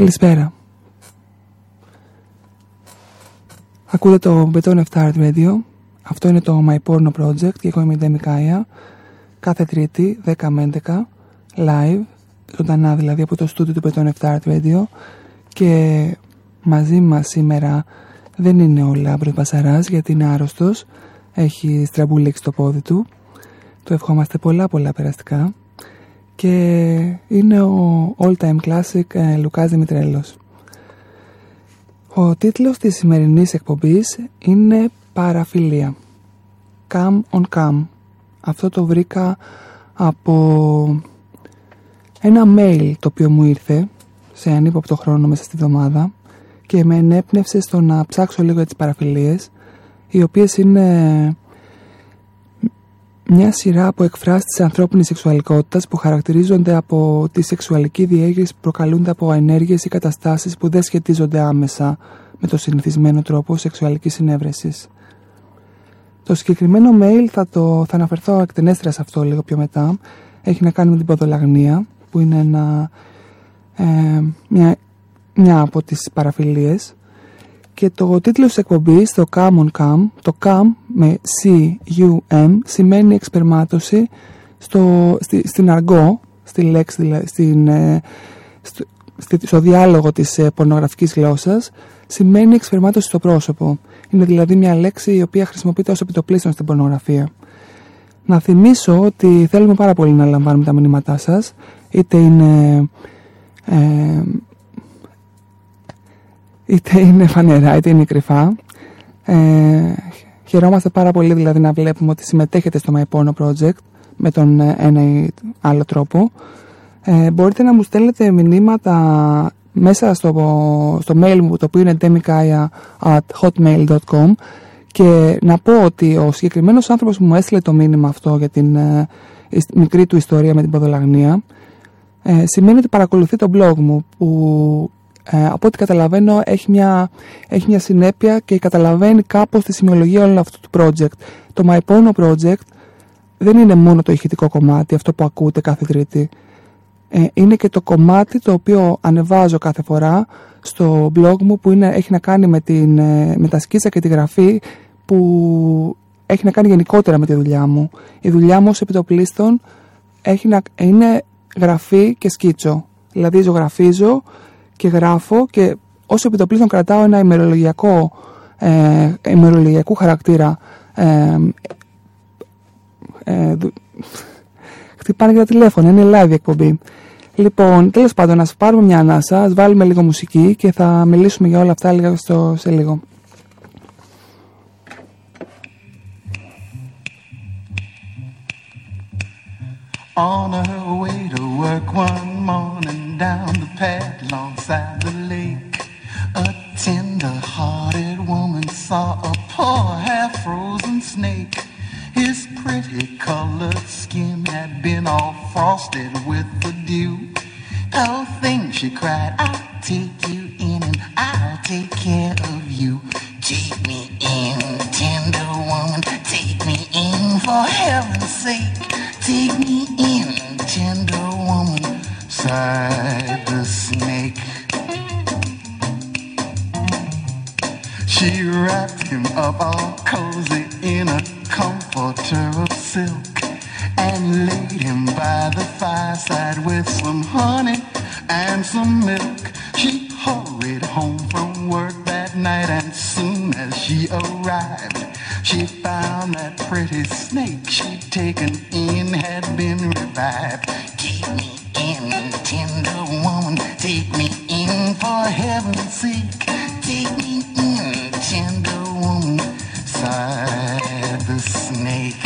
Καλησπέρα. Ακούτε το Beton Art Radio. Αυτό είναι το My Porno Project και εγώ είμαι η Ντέμι Κάια. Κάθε Τρίτη, 10 με 11, live, ζωντανά δηλαδή από το στούντιο του Beton Art Radio και μαζί μας σήμερα δεν είναι ο Λάμπρος Μπασαράς γιατί είναι άρρωστος, έχει στραμπουλήξει το πόδι του. Το ευχόμαστε πολλά πολλά περαστικά και είναι ο all time classic ε, Λουκάς Δημητρέλος. Ο τίτλος της σημερινής εκπομπής είναι «Παραφιλία». Come on come. Αυτό το βρήκα από ένα mail το οποίο μου ήρθε σε ανύποπτο χρόνο μέσα στη βδομάδα και με ενέπνευσε στο να ψάξω λίγο για τις παραφιλίες οι οποίες είναι μια σειρά από εκφράσεις της ανθρώπινης σεξουαλικότητας που χαρακτηρίζονται από τη σεξουαλική διέγερση που προκαλούνται από ενέργειες ή καταστάσεις που δεν σχετίζονται άμεσα με το συνηθισμένο τρόπο σεξουαλικής συνέβρεσης. Το συγκεκριμένο mail θα, το, θα αναφερθώ εκτενέστερα σε αυτό λίγο πιο μετά. Έχει να κάνει με την ποδολαγνία που είναι ένα, ε, μια, μια από τις παραφιλίες και το τίτλο της εκπομπής, το Come on Come, το Come με C-U-M σημαίνει εξπερμάτωση στο, στη, στην αργό, στη λέξη, δηλαδή, στην, ε, στο, στο, διάλογο της ε, πορνογραφικής γλώσσας, σημαίνει εξπερμάτωση στο πρόσωπο. Είναι δηλαδή μια λέξη η οποία χρησιμοποιείται ως επιτοπλίστων στην πορνογραφία. Να θυμίσω ότι θέλουμε πάρα πολύ να λαμβάνουμε τα μηνύματά σας, είτε είναι ε, είτε είναι φανερά είτε είναι κρυφά. Ε, χαιρόμαστε πάρα πολύ δηλαδή να βλέπουμε ότι συμμετέχετε στο My Porno Project με τον ε, ένα ή άλλο τρόπο. Ε, μπορείτε να μου στέλνετε μηνύματα μέσα στο, στο mail μου το οποίο είναι demikaya at hotmail.com και να πω ότι ο συγκεκριμένος άνθρωπος που μου έστειλε το μήνυμα αυτό για την ε, μικρή του ιστορία με την ποδολαγνία ε, σημαίνει ότι παρακολουθεί το blog μου που ε, από ό,τι καταλαβαίνω έχει μια, έχει μια συνέπεια και καταλαβαίνει κάπως τη σημειολογία όλου αυτού του project. Το My Porno Project δεν είναι μόνο το ηχητικό κομμάτι, αυτό που ακούτε κάθε τρίτη. Ε, είναι και το κομμάτι το οποίο ανεβάζω κάθε φορά στο blog μου που είναι, έχει να κάνει με, την, ε, με τα σκίτσα και τη γραφή που έχει να κάνει γενικότερα με τη δουλειά μου. Η δουλειά μου ως επιτοπλίστων έχει να, είναι γραφή και σκίτσο. Δηλαδή ζωγραφίζω και γράφω και όσο επιτοπλίστων κρατάω ένα ημερολογιακό ε, ημερολογιακού χαρακτήρα ε, ε, χτυπάνε και τα τηλέφωνα, είναι live εκπομπή. Λοιπόν, τέλος πάντων, ας πάρουμε μια ανάσα, ας βάλουμε λίγο μουσική και θα μιλήσουμε για όλα αυτά λίγα στο, σε λίγο. On her way to work one morning down the path alongside the lake, a tender-hearted woman saw a poor half-frozen snake. His pretty colored skin had been all frosted with the dew. Oh, thing, she cried, I'll take you in and I'll take care of you. Take me in, tender woman, take me in for heaven's sake. Take me in, tender sighed the snake. She wrapped him up all cozy in a comforter of silk and laid him by the fireside with some honey and some milk. She hurried home from work that night and soon as she arrived, she found that pretty snake she'd taken in had been revived. Take me in, tender woman, take me in for heaven's sake. Take me in, tender woman, sighed the snake.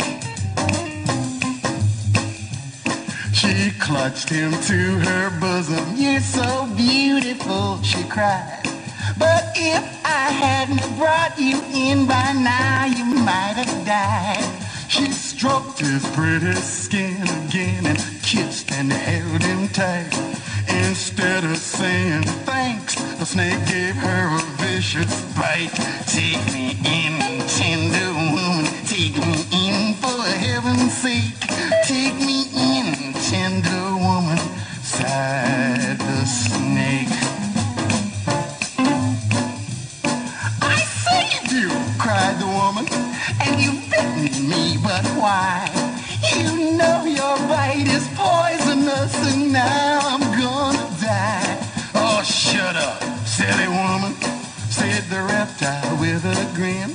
She clutched him to her bosom. You're so beautiful, she cried. But if I hadn't brought you in by now, you might have died. She stroked his pretty skin again and kissed and held him tight. Instead of saying thanks, the snake gave her a vicious bite. Take me in, tender woman, take me in for heaven's sake. Take me in, tender woman, sighed the snake. I saved you, cried the woman me, but why? You know your bite is poisonous and now I'm gonna die. Oh, shut up, silly woman, said the reptile with a grin.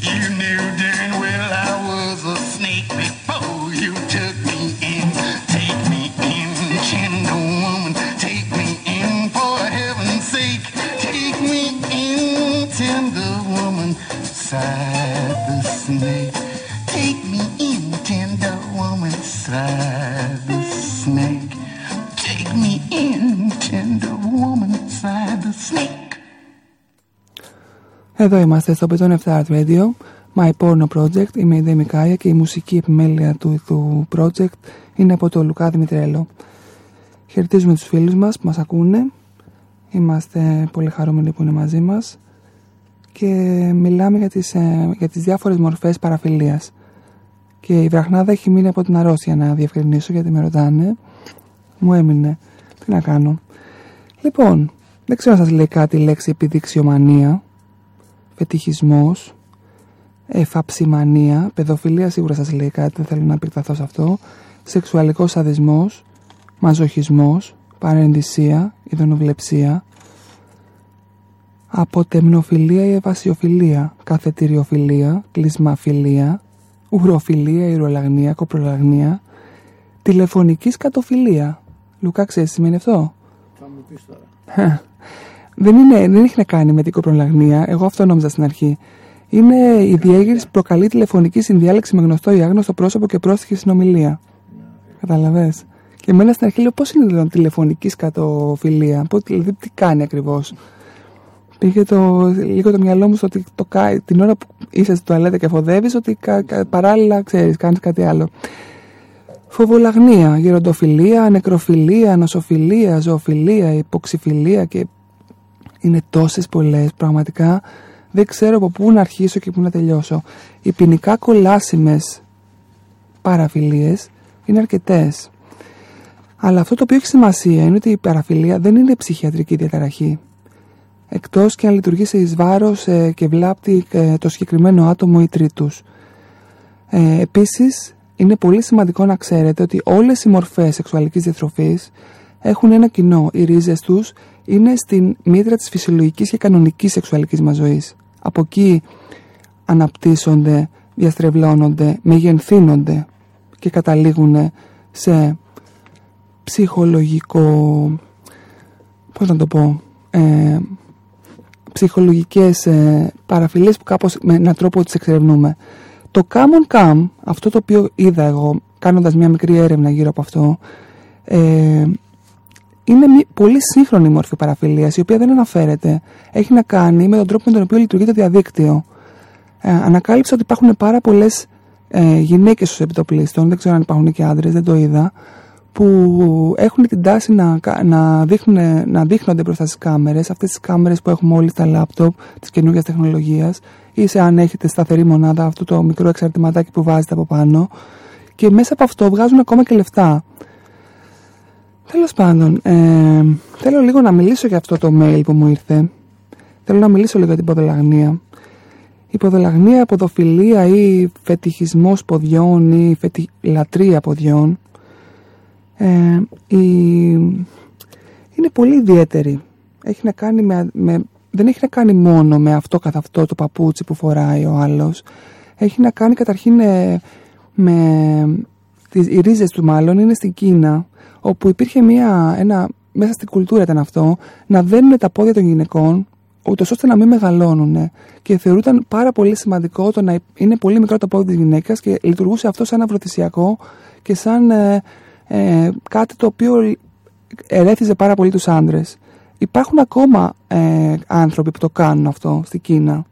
You knew darn well I was a snake before you took me in. Take me in, gentle woman. Take me in, for heaven's sake. Take me in, tender woman. Sigh. Snake. Take me in, tender woman, sighed the snake. Take me in, tender woman, sighed the snake. Εδώ είμαστε στο Beton 7 Art Radio, My Porno Project. Είμαι η Δεμικάια και η μουσική επιμέλεια του, του project είναι από το Λουκά Δημητρέλο. Χαιρετίζουμε τους φίλους μας που μας ακούνε. Είμαστε πολύ χαρούμενοι που είναι μαζί μας και μιλάμε για τις, ε, για τις διάφορες μορφές παραφιλίας. Και η βραχνάδα έχει μείνει από την αρρώστια να διευκρινίσω γιατί με ρωτάνε. Μου έμεινε. Τι να κάνω. Λοιπόν, δεν ξέρω να σας λέει κάτι η λέξη επιδειξιομανία φετιχισμός, εφαψιμανία, παιδοφιλία σίγουρα σας λέει κάτι, δεν θέλω να επεκταθώ σε αυτό, σεξουαλικός σαδισμός, μαζοχισμός, παρενδυσία, ειδωνοβλεψία, αποτεμνοφιλία ή ευασιοφιλία, καθετηριοφιλία, κλεισμαφιλία, ουροφιλία, ηρολαγνία, κοπρολαγνία, τηλεφωνική σκατοφιλία. Λουκά, ξέρεις τι σημαίνει αυτό; Θα μου πεις τώρα. δεν, είναι, δεν έχει να κάνει με την κοπρολαγνία. Εγώ αυτό νόμιζα στην αρχή. Είναι η διέγερση που προκαλεί τηλεφωνική συνδιάλεξη με γνωστό ή άγνωστο πρόσωπο και πρόστιχη συνομιλία. Καταλαβέ. Και εμένα στην αρχή λέω πώς είναι δηλαδή τηλεφωνική σκατοφιλία; Πώς, δηλαδή τι κάνει ακριβώς; Πήγε το, λίγο το μυαλό μου στο ότι το, την ώρα που είσαι στο τουαλέτα και φοδεύει, ότι κα, κα, παράλληλα ξέρεις, κάνεις κάτι άλλο. Φοβολαγνία, γεροντοφιλία, νεκροφιλία, νοσοφιλία, ζωοφιλία, υποξυφιλία και είναι τόσες πολλές πραγματικά δεν ξέρω από πού να αρχίσω και πού να τελειώσω. Οι ποινικά κολάσιμες παραφιλίες είναι αρκετές. Αλλά αυτό το οποίο έχει σημασία είναι ότι η παραφιλία δεν είναι ψυχιατρική διαταραχή. Εκτός και αν λειτουργήσει εις βάρος ε, και βλάπτει ε, το συγκεκριμένο άτομο ή τρίτους. Ε, επίσης, είναι πολύ σημαντικό να ξέρετε ότι όλες οι μορφές σεξουαλικής διατροφής έχουν ένα κοινό. Οι ρίζες τους είναι στην μήτρα της φυσιολογικής και κανονικής σεξουαλικής μας ζωής. Από εκεί αναπτύσσονται, διαστρεβλώνονται, μεγενθύνονται και καταλήγουν σε ψυχολογικό, πώς να το πω, ε, ψυχολογικές ε, παραφυλίες που κάπως με έναν τρόπο τις εξερευνούμε. Το common cam, αυτό το οποίο είδα εγώ κάνοντας μια μικρή έρευνα γύρω από αυτό, ε, είναι μια πολύ σύγχρονη μόρφη παραφιλίας, η οποία δεν αναφέρεται. Έχει να κάνει με τον τρόπο με τον οποίο λειτουργεί το διαδίκτυο. Ε, ανακάλυψα ότι υπάρχουν πάρα πολλές ε, γυναίκες στους επιτοπλίστων, δεν ξέρω αν υπάρχουν και άντρες, δεν το είδα, που έχουν την τάση να, να, δείχνουν, να δείχνονται μπροστά στις κάμερες, αυτές τις κάμερες που έχουμε όλοι στα λάπτοπ της καινούργιας τεχνολογίας, ή σε αν έχετε σταθερή μονάδα, αυτό το μικρό εξαρτηματάκι που βάζετε από πάνω. Και μέσα από αυτό βγάζουν ακόμα και λεφτά. Τέλος πάντων, ε, θέλω λίγο να μιλήσω για αυτό το mail που μου ήρθε. Θέλω να μιλήσω λίγο για την ποδολαγνία. Η ποδολαγνία, ποδοφιλία ή φετιχισμός ποδιών ή φετι... λατρεία ποδιών ε, η... είναι πολύ ιδιαίτερη. Έχει να κάνει με, με, δεν έχει να κάνει μόνο με αυτό καθ' αυτό το παπούτσι που φοράει ο άλλος. Έχει να κάνει καταρχήν ε, με... Τις, οι ρίζες του μάλλον είναι στην Κίνα όπου υπήρχε μια, ένα, μέσα στην κουλτούρα ήταν αυτό, να δένουν τα πόδια των γυναικών, ούτως ώστε να μην μεγαλώνουν. Και θεωρούταν πάρα πολύ σημαντικό το να είναι πολύ μικρό το πόδι της γυναίκας και λειτουργούσε αυτό σαν αφροδισιακό και σαν ε, ε, κάτι το οποίο ερέθιζε πάρα πολύ τους άντρες. Υπάρχουν ακόμα ε, άνθρωποι που το κάνουν αυτό στην Κίνα.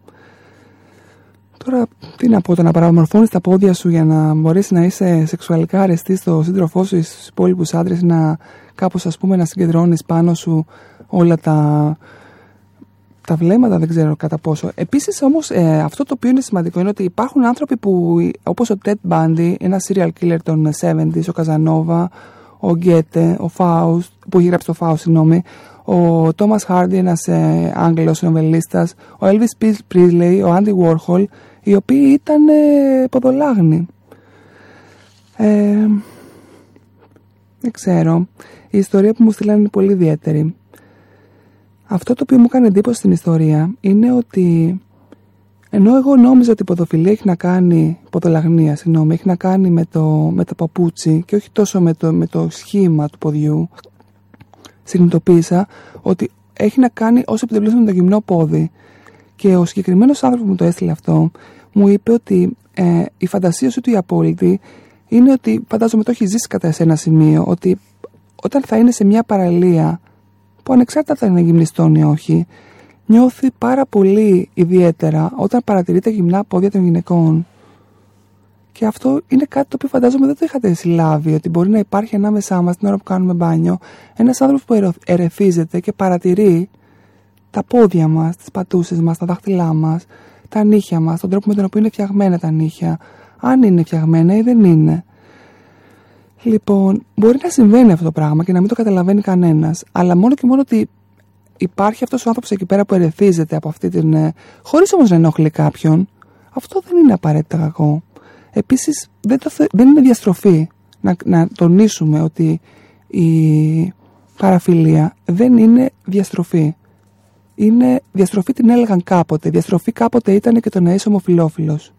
Τώρα, τι να πω, το να παραμορφώνεις τα πόδια σου για να μπορέσει να είσαι σεξουαλικά αρεστής στο σύντροφό σου ή στους υπόλοιπους άντρες, να κάπως ας πούμε να συγκεντρώνεις πάνω σου όλα τα, τα βλέμματα, δεν ξέρω κατά πόσο. Επίσης όμως, ε, αυτό το οποίο είναι σημαντικό είναι ότι υπάρχουν άνθρωποι που, όπως ο Ted Bundy, ένα serial killer των 70s, ο Καζανόβα, ο Γκέτε, ο Φάουστ, που έχει γράψει το Φάουστ, συγγνώμη, ο Τόμα Χάρντι, ένας ε, Άγγλος νομελίστα, ο Elvis Presley, ο Andy Warhol, οι οποίοι ήταν ε, ποδολάγνοι. Ε, δεν ξέρω. Η ιστορία που μου στείλανε είναι πολύ ιδιαίτερη. Αυτό το οποίο μου έκανε εντύπωση στην ιστορία είναι ότι ενώ εγώ νόμιζα ότι η ποδοφιλία έχει να κάνει, ποδολαγνία, συγγνώμη, έχει να κάνει με το, με το παπούτσι και όχι τόσο με το, με το σχήμα του ποδιού, συνειδητοποίησα ότι έχει να κάνει όσο επιτελούσε με το γυμνό πόδι. Και ο συγκεκριμένος άνθρωπος που μου το έστειλε αυτό, μου είπε ότι ε, η φαντασία σου του η απόλυτη είναι ότι φαντάζομαι το έχει ζήσει κατά σε ένα σημείο, ότι όταν θα είναι σε μια παραλία που ανεξάρτητα θα είναι γυμνιστών ή όχι, νιώθει πάρα πολύ ιδιαίτερα όταν παρατηρεί τα γυμνά πόδια των γυναικών. Και αυτό είναι κάτι το οποίο φαντάζομαι δεν το είχατε συλλάβει, ότι μπορεί να υπάρχει ανάμεσά μας την ώρα που κάνουμε μπάνιο ένας άνθρωπος που ερεθίζεται και παρατηρεί τα πόδια μας, τις πατούσες μας, τα δάχτυλά μας, τα νύχια μας, τον τρόπο με τον οποίο είναι φτιαγμένα τα νύχια, αν είναι φτιαγμένα ή δεν είναι. Λοιπόν, μπορεί να συμβαίνει αυτό το πράγμα και να μην το καταλαβαίνει κανένας, αλλά μόνο και μόνο ότι υπάρχει αυτός ο άνθρωπος εκεί πέρα που ερεθίζεται από αυτή την. Ε, χωρίς όμως να ενοχλεί κάποιον, αυτό δεν είναι απαραίτητα κακό. Επίσης, δεν, δεν είναι διαστροφή να, να τονίσουμε ότι η παραφιλία δεν είναι διαστροφή. Είναι διαστροφή την έλεγαν κάποτε. Διαστροφή κάποτε ήταν και το να είσαι ομοφιλόφιλος.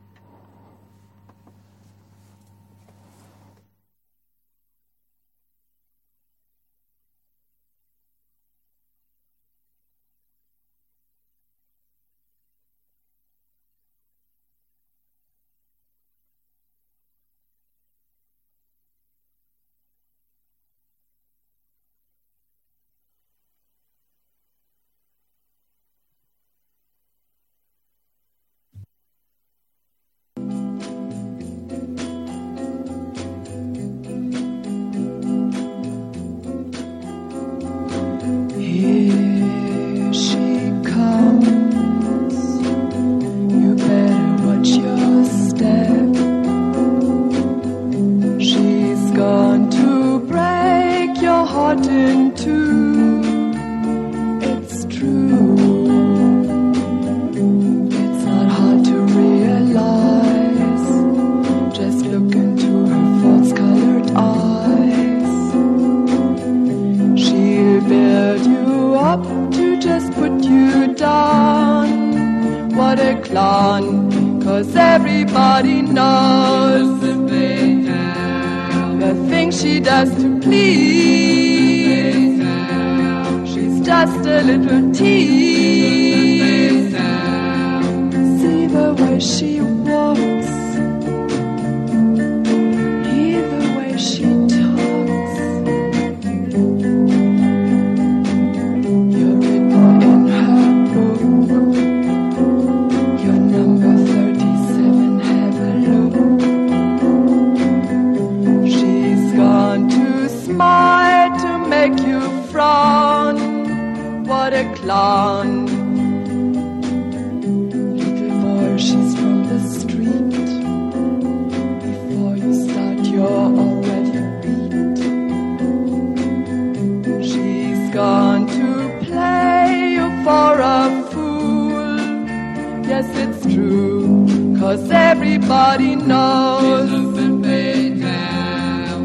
Nobody knows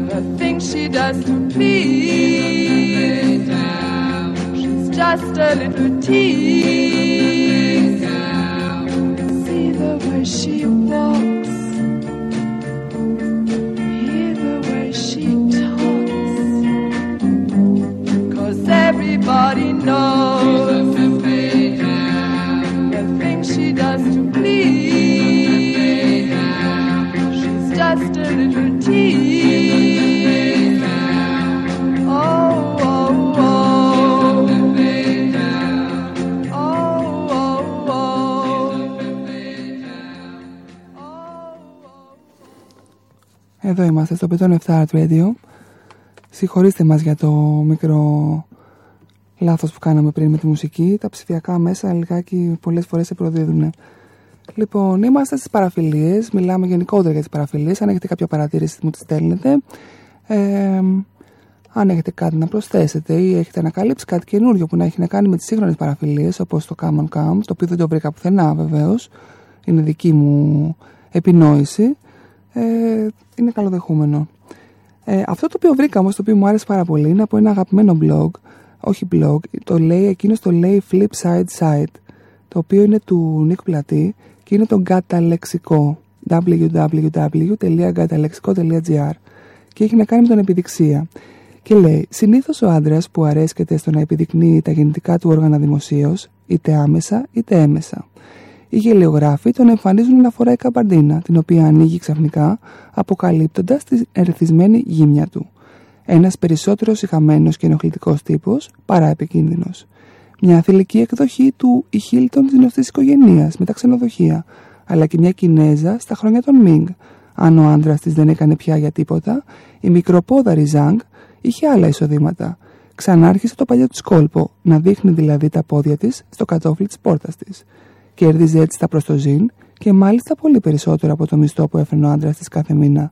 the things she does to please. She's just a little tease. See the way she walks. Εδώ είμαστε στο Πετών 7 Art Radio. Συγχωρήστε μας για το μικρό λάθος που κάναμε πριν με τη μουσική. Τα ψηφιακά μέσα λιγάκι πολλές φορές σε προδίδουν. Λοιπόν, είμαστε στις παραφιλίες. Μιλάμε γενικότερα για τις παραφιλίες. Αν έχετε κάποια παρατήρηση μου τη στέλνετε. Ε, αν έχετε κάτι να προσθέσετε ή έχετε ανακαλύψει κάτι καινούριο που να έχει να κάνει με τις σύγχρονες παραφιλίες όπως το Come on Come, το οποίο δεν το βρήκα πουθενά βεβαίως. Είναι δική μου επινόηση ε, είναι καλοδεχούμενο. Ε, αυτό το οποίο βρήκα όμως, το οποίο μου άρεσε πάρα πολύ, είναι από ένα αγαπημένο blog, όχι blog, το λέει, εκείνος το λέει Flip Side Site, το οποίο είναι του Νίκ Πλατή και είναι το Gatalexico, www.gatalexico.gr και έχει να κάνει με τον επιδειξία. Και λέει, συνήθως ο άντρας που αρέσκεται στο να επιδεικνύει τα γεννητικά του όργανα δημοσίως, είτε άμεσα είτε έμεσα. Οι γελιογράφοι τον εμφανίζουν να φοράει καμπαρντίνα, την οποία ανοίγει ξαφνικά, αποκαλύπτοντας τη ερεθισμένη γύμνια του. Ένας περισσότερος συχαμένο και ενοχλητικός τύπος, παρά επικίνδυνος. Μια θηλυκή εκδοχή του η Χίλτον της γνωστή οικογένειας με τα ξενοδοχεία, αλλά και μια Κινέζα στα χρόνια των Μινγκ. Αν ο άντρας της δεν έκανε πια για τίποτα, η μικροπόδαρη Ζανγκ είχε άλλα εισοδήματα. Ξανάρχισε το παλιό της κόλπο, να δείχνει δηλαδή τα πόδια της στο κατόφλι της πόρτας της. Κέρδιζε έτσι τα προστοζήν και μάλιστα πολύ περισσότερο από το μισθό που έφερνε ο άντρας της κάθε μήνα.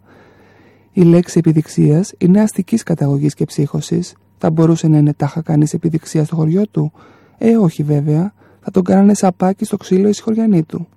Η λέξη επιδειξίας είναι αστικής καταγωγής και ψύχωσης. Θα μπορούσε να είναι τάχα κανείς επιδειξίας στο χωριό του; Ε, όχι βέβαια. Θα τον κάνανε σαπάκι στο ξύλο η συγχωριανή του.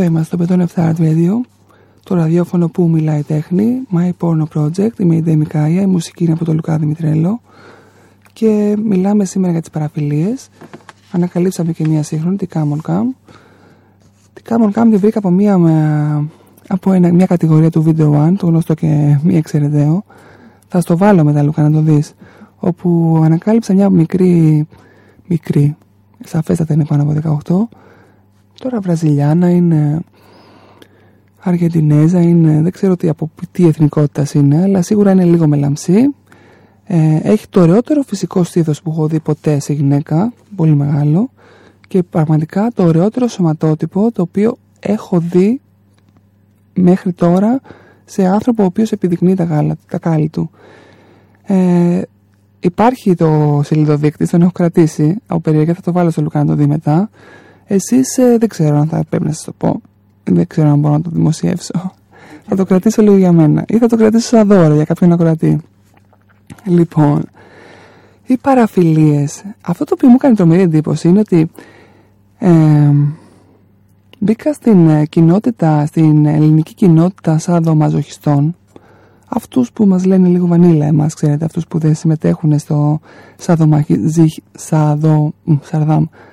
Εδώ είμαστε στο 107 Radio, το ραδιόφωνο που μιλάει τέχνη, My Porno Project, είμαι η Ντέμι Κάια, η μουσική είναι από το Λουκά Δημητρέλο και μιλάμε σήμερα για τις παραφιλίες ανακαλύψαμε και μία σύγχρονη, τη Camel Cam. Τη Camel Cam τη βρήκα από μία, από ένα, μια κατηγορία του Video One, το γνωστό και μη εξαιρεταίο. Θα στο βάλω μετά, Λουκά, να το δεις. Όπου ανακάλυψα μια μικρή, μικρή, σαφέστατα είναι πάνω από 18. Τώρα Βραζιλιάνα είναι, Αργεντινέζα είναι, δεν ξέρω τι, από τι εθνικότητας είναι, αλλά σίγουρα είναι λίγο μελαμψή. Ε, έχει το ωραιότερο φυσικό στήθος που έχω δει ποτέ σε γυναίκα, πολύ μεγάλο, και πραγματικά το ωραιότερο σωματότυπο το οποίο έχω δει μέχρι τώρα σε άνθρωπο ο οποίος επιδεικνύει τα, γάλα, τα κάλλη του. Ε, υπάρχει το σελίδο τον έχω κρατήσει από περιέργεια, θα το βάλω στο Λουκά να το δει μετά. Εσείς ε, δεν ξέρω αν θα πρέπει να σας το πω, δεν ξέρω αν μπορώ να το δημοσιεύσω. θα το κρατήσω λίγο για μένα ή θα το κρατήσω σαν δώρο για κάποιον ακροατή. Λοιπόν, οι παραφιλίες. Αυτό το οποίο μου κάνει τρομερή εντύπωση είναι ότι ε, μπήκα στην ε, κοινότητα, στην ελληνική κοινότητα σαν μαζοχιστών αυτούς που μας λένε λίγο βανίλα εμάς, ξέρετε, αυτούς που δεν συμμετέχουν στο σαδο,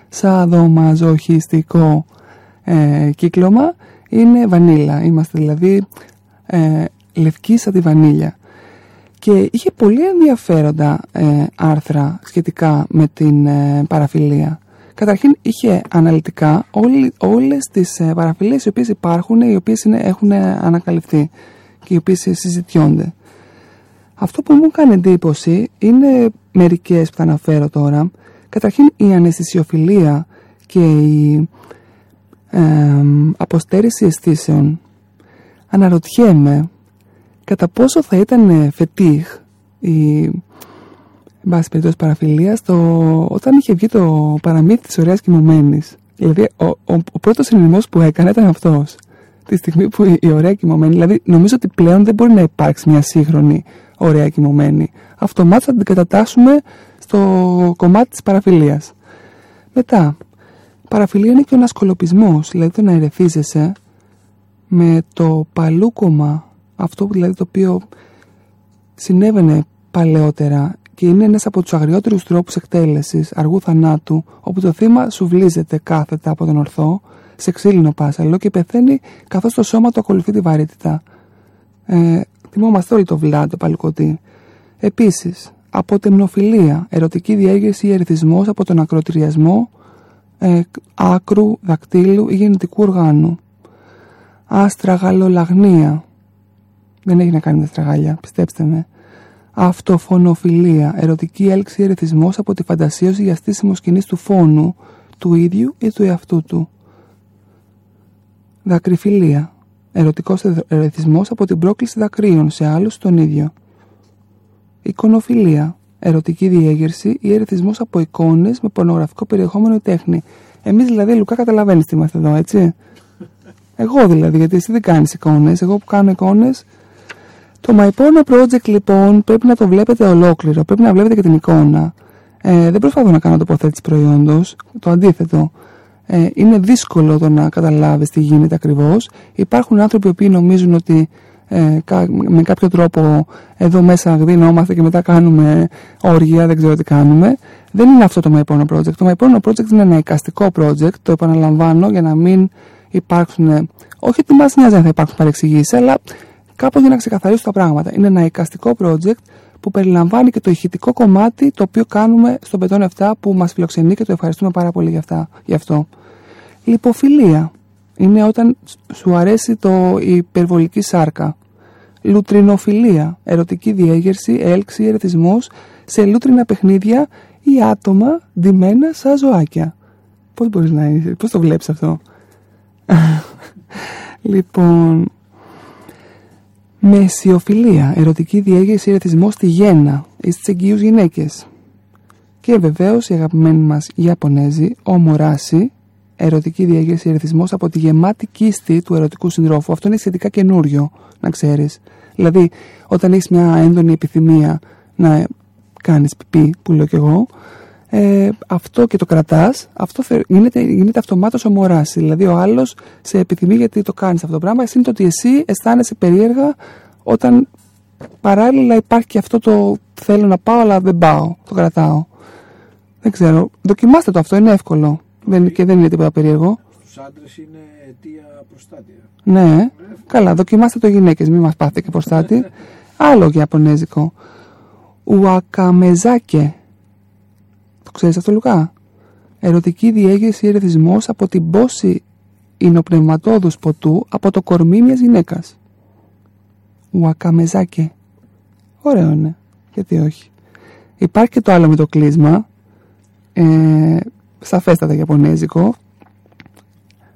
σαδομαζοχιστικό ε, κύκλωμα είναι βανίλα. Είμαστε δηλαδή ε, λευκοί σαν τη βανίλια και είχε πολύ ενδιαφέροντα ε, άρθρα σχετικά με την ε, παραφιλία. Καταρχήν είχε αναλυτικά όλη, όλες τις ε, παραφιλίες οι οποίες υπάρχουν, οι οποίες είναι, έχουν ανακαλυφθεί και οι οποίες συζητιώνται. Αυτό που μου κάνει εντύπωση είναι μερικές που θα αναφέρω τώρα. Καταρχήν η αναισθησιοφιλία και η ε, αποστέρηση αισθήσεων. Αναρωτιέμαι κατά πόσο θα ήταν φετίχ η εν πάση περιπτώσει παραφιλία όταν είχε βγει το παραμύθι της ωραίας κοιμωμένης. Δηλαδή ο, ο, ο πρώτος που έκανε ήταν αυτός. Τη στιγμή που η, η ωραία κοιμωμένη, δηλαδή νομίζω ότι πλέον δεν μπορεί να υπάρξει μια σύγχρονη ωραία κοιμωμένη. Αυτομάτως θα την κατατάσσουμε στο κομμάτι της παραφιλίας. Μετά, παραφιλία είναι και ο ανασκολοπισμός, δηλαδή το να ερεθίζεσαι με το παλούκομα αυτό δηλαδή το οποίο συνέβαινε παλαιότερα και είναι ένας από τους αγριότερους τρόπους εκτέλεσης αργού θανάτου όπου το θύμα σουβλίζεται κάθετα από τον ορθό σε ξύλινο πάσαλο και πεθαίνει καθώς το σώμα του ακολουθεί τη βαρύτητα. Ε, θυμόμαστε όλοι το βλάντ, το παλικοτή. Επίσης, αποτεμνοφιλία, ερωτική διέγερση ή ερθισμός από τον ακροτηριασμό ε, άκρου, δακτύλου ή γεννητικού οργάνου. Άστραγαλολαγνία, δεν έχει να κάνει με στραγάλια, πιστέψτε με. Αυτοφωνοφιλία, ερωτική έλξη ερεθισμός από τη φαντασίωση για στήσιμο σκηνής του φόνου, του ίδιου ή του εαυτού του. Δακρυφιλία, ερωτικός ερεθισμός από την πρόκληση δακρύων σε άλλους τον ίδιο. Εικονοφιλία, ερωτική διέγερση ή ερεθισμός από εικόνες με πορνογραφικό περιεχόμενο ή τέχνη. Εμείς δηλαδή, Λουκά, καταλαβαίνεις τι είμαστε εδώ, έτσι; Εγώ δηλαδή, γιατί εσύ δεν κάνεις εικόνες. Εγώ που κάνω εικόνες, το My Porno Project λοιπόν πρέπει να το βλέπετε ολόκληρο, πρέπει να βλέπετε και την εικόνα. Ε, δεν προσπαθώ να κάνω τοποθέτηση προϊόντος, το αντίθετο. Ε, είναι δύσκολο το να καταλάβεις τι γίνεται ακριβώς. Υπάρχουν άνθρωποι που νομίζουν ότι ε, με κάποιο τρόπο εδώ μέσα γδινόμαστε και μετά κάνουμε όργια, δεν ξέρω τι κάνουμε. Δεν είναι αυτό το My Porno Project. Το My Porno Project είναι ένα εικαστικό project, το επαναλαμβάνω για να μην υπάρξουν, όχι ότι μας νοιάζει αν θα υπάρξουν παρεξηγήσεις, αλλά κάπως για να ξεκαθαρίσω τα πράγματα. Είναι ένα εικαστικό project που περιλαμβάνει και το ηχητικό κομμάτι το οποίο κάνουμε στο Πετών 7 που μας φιλοξενεί και το ευχαριστούμε πάρα πολύ για, αυτά, γι' αυτό. Λιποφιλία είναι όταν σου αρέσει το η υπερβολική σάρκα. Λουτρινοφιλία, ερωτική διέγερση, έλξη, ερεθισμός σε λούτρινα παιχνίδια ή άτομα ντυμένα σαν ζωάκια. Πώς μπορείς να είσαι, πώς το βλέπεις αυτό; λοιπόν, Μεσιοφιλία, ερωτική διέγερση ερεθισμός στη γέννα ή στι εγγύου γυναίκες. Και βεβαίως η αγαπημένη μας Ιαπωνέζη, ομοράση, ερωτική διέγερση ερεθισμός από τη γεμάτη κίστη του ερωτικού συντρόφου. Αυτό είναι σχετικά καινούριο, να ξέρεις. Δηλαδή, όταν έχεις μια έντονη επιθυμία να κάνεις πιπί, που λέω κι εγώ, ε, αυτό και το κρατάς, αυτό γίνεται, γίνεται αυτομάτως ομοράση. Δηλαδή, ο άλλος σε επιθυμεί γιατί το κάνεις αυτό το πράγμα. Εσύ είναι το ότι εσύ αισθάνεσαι περίεργα όταν παράλληλα υπάρχει και αυτό το θέλω να πάω, αλλά δεν πάω. Το κρατάω. Δεν ξέρω. Δοκιμάστε το αυτό, είναι εύκολο. Δεν, και δεν είναι τίποτα περίεργο. Στους άντρες είναι αιτία προστάτια. Ναι, καλά, δοκιμάστε το γυναίκες, μην μας πάθετε και προστάτη. Άλλο για Ιαπωνέζικο. Ουακαμεζάκε. Το ξέρεις αυτό, Λουκά; Ερωτική διέγερση ή ερεθισμός από την πόση υνοπνευματόδους ποτού από το κορμί μιας γυναίκας. Ουακαμεζάκε. Ωραίο είναι. Γιατί όχι. Υπάρχει και το άλλο με το κλείσμα. Ε, σαφέστατα Ιαπωνέζικο.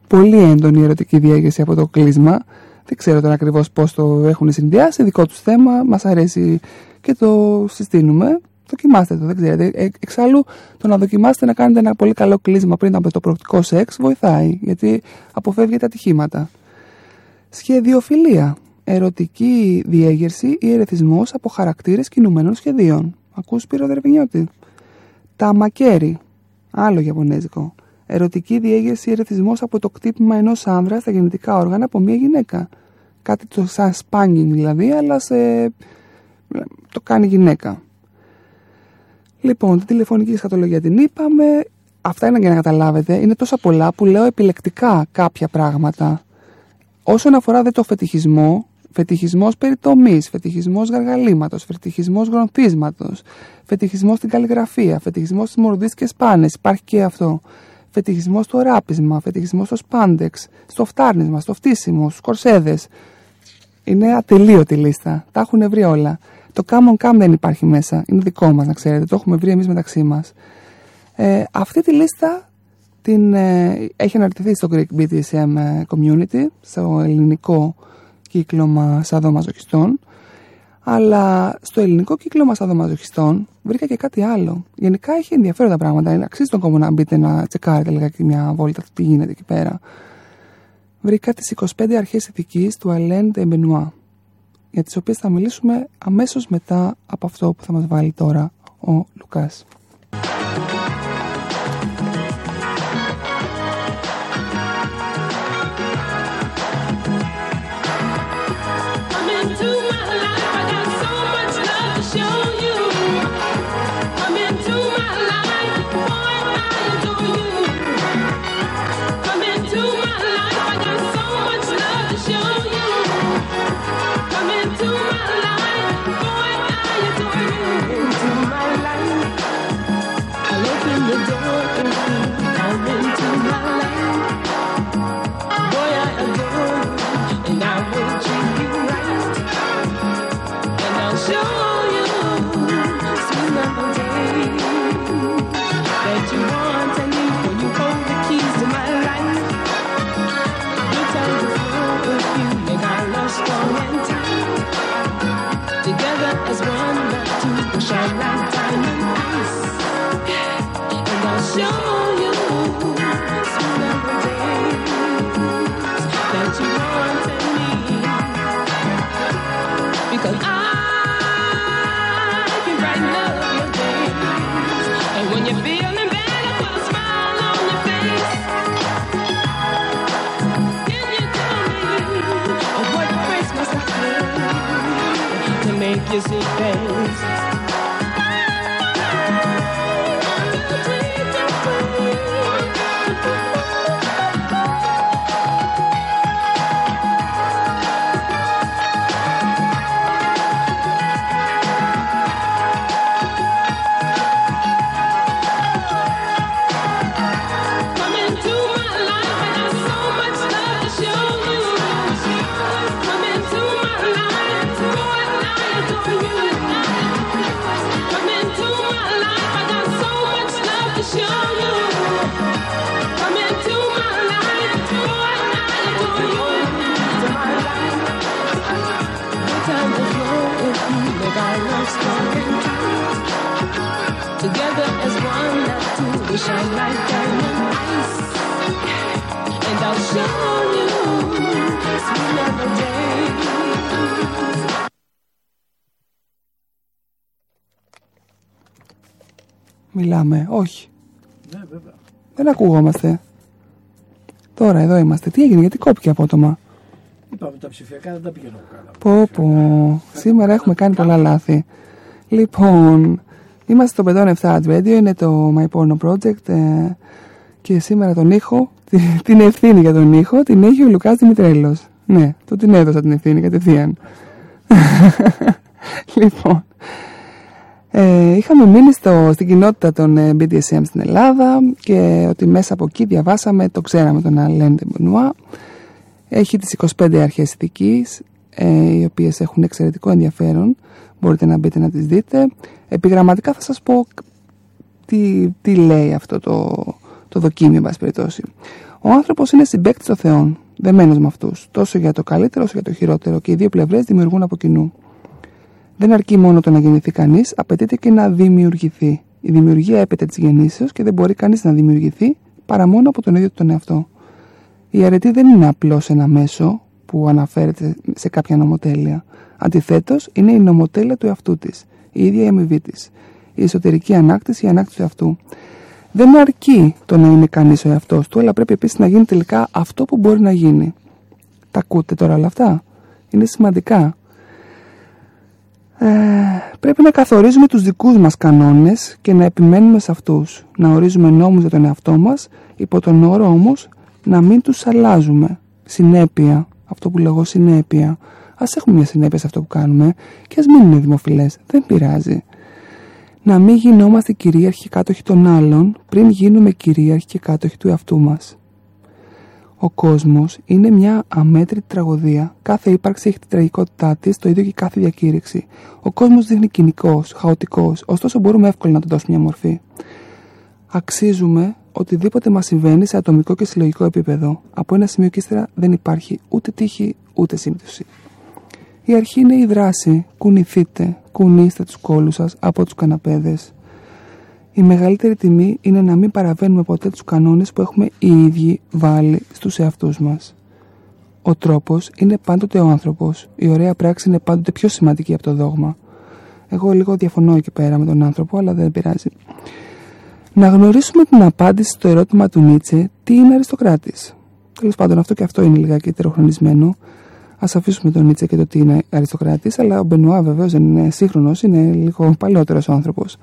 Πολύ έντονη ερωτική διέγερση από το κλείσμα. Δεν ξέρω τώρα ακριβώς πώς το έχουν συνδυάσει. Δικό τους θέμα. Μας αρέσει και το συστήνουμε. Δοκιμάστε το, δεν ξέρετε. Ε, εξάλλου, το να δοκιμάσετε να κάνετε ένα πολύ καλό κλείσμα πριν από το προκτικό σεξ βοηθάει, γιατί αποφεύγετε ατυχήματα. Σχεδιοφιλία. Ερωτική διέγερση ή ερεθισμός από χαρακτήρες κινουμένων σχεδίων. Ακούς πυροδερβινιώτη. Τα μακέρι. Άλλο Ιαπωνέζικο. Ερωτική διέγερση ή ερεθισμός από το κτύπημα ενός άνδρα στα γεννητικά όργανα από μια γυναίκα. Κάτι το σαν σπάνινγκ δηλαδή, αλλά σε... το κάνει γυναίκα. Λοιπόν, τη τηλεφωνική σχατολογία την είπαμε. Αυτά είναι για να καταλάβετε. Είναι τόσα πολλά που λέω επιλεκτικά κάποια πράγματα. Όσον αφορά δε το φετιχισμό, φετιχισμός περιτομής, φετιχισμός γαργαλήματος, φετιχισμός γρονθίσματος, φετιχισμός στην καλλιγραφία, φετιχισμός στις μορδίες και σπάνες, υπάρχει και αυτό. Φετιχισμός στο ράπισμα, φετιχισμός στο σπάντεξ, στο φτάρνισμα, στο φτύσιμο, στους κορσέδες. Είναι ατελείωτη λίστα. Τα έχουν βρει όλα. Το Come on Come δεν υπάρχει μέσα. Είναι δικό μας να ξέρετε. Το έχουμε βρει εμείς μεταξύ μας. Ε, αυτή τη λίστα την, ε, έχει αναρτηθεί στο Greek BDSM Community, στο ελληνικό κύκλωμα σαδομαζοχιστών. Αλλά στο ελληνικό κύκλωμα σαδομαζοχιστών βρήκα και κάτι άλλο. Γενικά έχει ενδιαφέροντα πράγματα. Είναι αξίζει τον κόμμα να μπείτε να τσεκάρετε λιγάκι μια βόλτα τι γίνεται εκεί πέρα. Βρήκα τις 25 αρχές ηθικής του Alain de Benoit για τις οποίες θα μιλήσουμε αμέσως μετά από αυτό που θα μας βάλει τώρα ο Λουκάς. We shine like diamond ice. And I'll show you sweet little days. Μιλάμε. Όχι. Ναι, βέβαια. Δεν ακούγόμαστε. Τώρα εδώ είμαστε. Τι έγινε, γιατί κόπηκε απότομα; Είπαμε τα ψηφιακά δεν τα πηγαίνω καλά. Πω πω. Σήμερα έχουμε κάνει πολλά λάθη. Λοιπόν, Είμαστε στο 507 Ad Radio, είναι το My Porno Project ε, και σήμερα τον ήχο, τη- την ευθύνη για τον ήχο, την έχει ο Λουκάς Δημητρέλος. Ναι, το την έδωσα την ευθύνη κατευθείαν. λοιπόν, ε, είχαμε μείνει στο, στην κοινότητα των ε, BDSM στην Ελλάδα και ότι μέσα από εκεί διαβάσαμε, το ξέραμε τον Αλέν Μπενουά. Έχει τις 25 αρχές ηθικής, ε, οι οποίες έχουν εξαιρετικό ενδιαφέρον. Μπορείτε να μπείτε να τις δείτε. Επιγραμματικά θα σας πω τι, τι λέει αυτό το, το δοκίμιο, εν πάση περιπτώσει. Ο άνθρωπος είναι συμπέκτης των θεών, δεμένος με αυτούς, τόσο για το καλύτερο όσο για το χειρότερο και οι δύο πλευρές δημιουργούν από κοινού. Δεν αρκεί μόνο το να γεννηθεί κανείς, απαιτείται και να δημιουργηθεί. Η δημιουργία έπεται της γεννήσεως και δεν μπορεί κανείς να δημιουργηθεί παρά μόνο από τον ίδιο τον εαυτό. Η αρετή δεν είναι απλώς ένα μέσο που αναφέρεται σε κάποια νομοτέλεια. Αντιθέτως, είναι η νομοτέλεια του εαυτού της, η ίδια η αμοιβή της. Η εσωτερική ανάκτηση, η ανάκτηση του εαυτού. Δεν αρκεί το να είναι κανείς ο εαυτός του, αλλά πρέπει επίσης να γίνει τελικά αυτό που μπορεί να γίνει. Τα ακούτε τώρα όλα αυτά; Είναι σημαντικά. Ε, πρέπει να καθορίζουμε τους δικούς μας κανόνες και να επιμένουμε σε αυτούς. Να ορίζουμε νόμους για τον εαυτό μας, υπό τον όρο όμως να μην τους αλλάζουμε. Συνέπεια, αυτό που λέγω συνέπεια. Ας έχουμε μια συνέπεια σε αυτό που κάνουμε και ας μην είναι δημοφιλές, δεν πειράζει. Να μην γινόμαστε κυρίαρχοι κάτοχοι των άλλων πριν γίνουμε κυρίαρχοι και κάτοχοι του εαυτού μας. Ο κόσμος είναι μια αμέτρητη τραγωδία. Κάθε ύπαρξη έχει την τραγικότητά της, το ίδιο και κάθε διακήρυξη. Ο κόσμος δείχνει κοινικός, χαοτικός, ωστόσο μπορούμε εύκολα να του δώσουμε μια μορφή. Αξίζουμε οτιδήποτε μας συμβαίνει σε ατομικό και συλλογικό επίπεδο. Από ένα σημείο και ύστερα δεν υπάρχει ούτε τύχη ούτε σύμπτωση. Η αρχή είναι η δράση. Κουνηθείτε, κουνήστε τους κόλους σας από τους καναπέδες. Η μεγαλύτερη τιμή είναι να μην παραβαίνουμε ποτέ τους κανόνες που έχουμε οι ίδιοι βάλει στους εαυτούς μας. Ο τρόπος είναι πάντοτε ο άνθρωπος. Η ωραία πράξη είναι πάντοτε πιο σημαντική από το δόγμα. Εγώ λίγο διαφωνώ εκεί πέρα με τον άνθρωπο, αλλά δεν πειράζει. Να γνωρίσουμε την απάντηση στο ερώτημα του Νίτσε τι είναι αριστοκράτης. Τέλος πάντων, αυτό και αυτό είναι λιγάκι ετεροχρονισμένο. Α αφήσουμε τον Νίτσε και το τι είναι αριστοκράτης, αλλά ο Μπενουά βεβαίως δεν είναι σύγχρονος, είναι λίγο παλαιότερος άνθρωπος.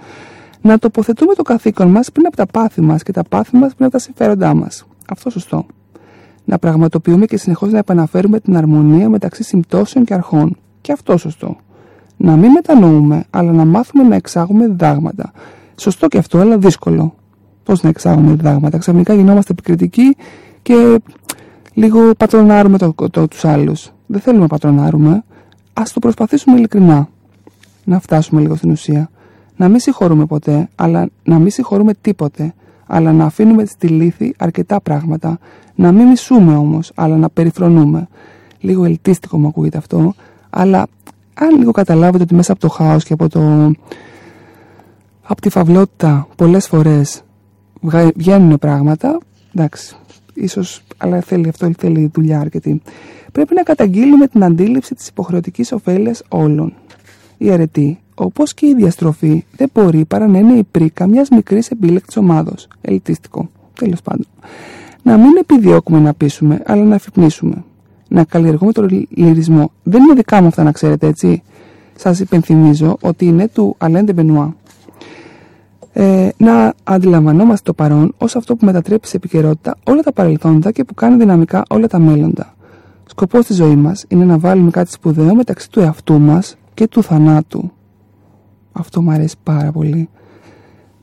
Να τοποθετούμε το καθήκον μας πριν από τα πάθη μας και τα πάθη μας πριν από τα συμφέροντά μας. Αυτό σωστό. Να πραγματοποιούμε και συνεχώς να επαναφέρουμε την αρμονία μεταξύ συμπτώσεων και αρχών. Και αυτό σωστό. Να μην μετανοούμε, αλλά να μάθουμε να εξάγουμε διδάγματα. Σωστό και αυτό, αλλά δύσκολο. Πώς να εξάγουμε διδάγματα. Ξαφνικά γινόμαστε επικριτικοί και λίγο πατρονάρουμε το, το, τους άλλους. Δεν θέλουμε να πατρονάρουμε. Ας το προσπαθήσουμε ειλικρινά. Να φτάσουμε λίγο στην ουσία. Να μην συγχωρούμε ποτέ, αλλά να μην συγχωρούμε τίποτε. Αλλά να αφήνουμε στη λύθη αρκετά πράγματα. Να μην μισούμε όμως, αλλά να περιφρονούμε. Λίγο ελτίστικο μου ακούγεται αυτό, αλλά αν λίγο καταλάβετε ότι μέσα από το χάος και από το... από τη φαυλότητα πολλές φορές βγα- βγαίνουν πράγματα, εντάξει, ίσως, αλλά θέλει αυτό, θέλει δουλειά αρκετή. Πρέπει να καταγγείλουμε την αντίληψη της υποχρεωτικής ωφέλειας όλων. Η αρετή, όπως και η διαστροφή, δεν μπορεί παρά να είναι η πρίκα μιας μικρής επίλεκτης ομάδος. Ελιτίστικο. Τέλος πάντων. Να μην επιδιώκουμε να πείσουμε, αλλά να αφυπνίσουμε. Να καλλιεργούμε τον λυρισμό. Δεν είναι δικά μου αυτά να ξέρετε, έτσι. Σας υπενθυμίζω ότι είναι του Αλέντε Μπενουά ε, να αντιλαμβανόμαστε το παρόν ως αυτό που μετατρέπει σε επικαιρότητα όλα τα παρελθόντα και που κάνει δυναμικά όλα τα μέλλοντα. Σκοπός της ζωής μας είναι να βάλουμε κάτι σπουδαίο μεταξύ του εαυτού μας και του θανάτου. Αυτό μου αρέσει πάρα πολύ.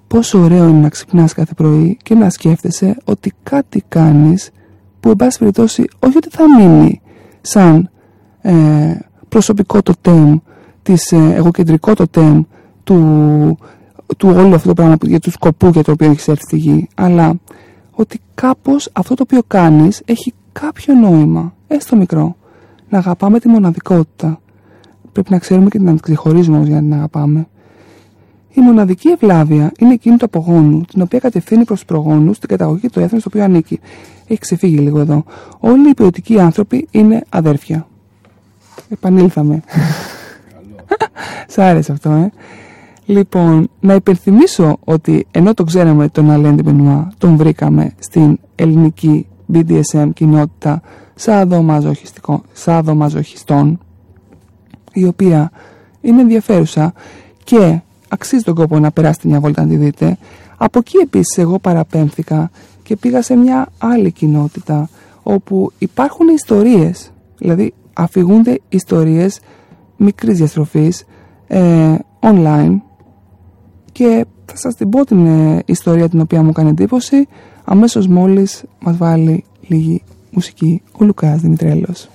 Πόσο ωραίο είναι να ξυπνάς κάθε πρωί και να σκέφτεσαι ότι κάτι κάνεις που εν πάση περιπτώσει όχι ότι θα μείνει σαν ε, προσωπικό το τέμ, της, ε, εγωκεντρικό το τέμ του, του όλου αυτό το πράγμα που- για του σκοπού για το οποίο έχεις έρθει στη γη, αλλά ότι κάπως αυτό το οποίο κάνεις έχει κάποιο νόημα, έστω μικρό. Να αγαπάμε τη μοναδικότητα. Πρέπει να ξέρουμε και να την ξεχωρίζουμε όμως για να την αγαπάμε. Η μοναδική ευλάβεια είναι εκείνη του απογόνου, την οποία κατευθύνει προς τους προγόνους την καταγωγή και το έθνο στο οποίο ανήκει. Έχει ξεφύγει λίγο εδώ. Όλοι οι ποιοτικοί άνθρωποι είναι αδέρφια. Επανήλθαμε. Σ' άρεσε αυτό, ε. Λοιπόν, να υπενθυμίσω ότι ενώ το ξέραμε τον Αλέντι Μπενουά, τον βρήκαμε στην ελληνική BDSM κοινότητα σαδομαζοχιστών, η οποία είναι ενδιαφέρουσα και αξίζει τον κόπο να περάσει μια βόλτα να τη δείτε. Από εκεί επίσης εγώ παραπέμφθηκα και πήγα σε μια άλλη κοινότητα όπου υπάρχουν ιστορίες, δηλαδή αφηγούνται ιστορίες μικρής διαστροφής, ε, online και θα σας την πω την ε, ιστορία την οποία μου κάνει εντύπωση αμέσως μόλις μας βάλει λίγη μουσική ο Λουκάς Δημητρέλος.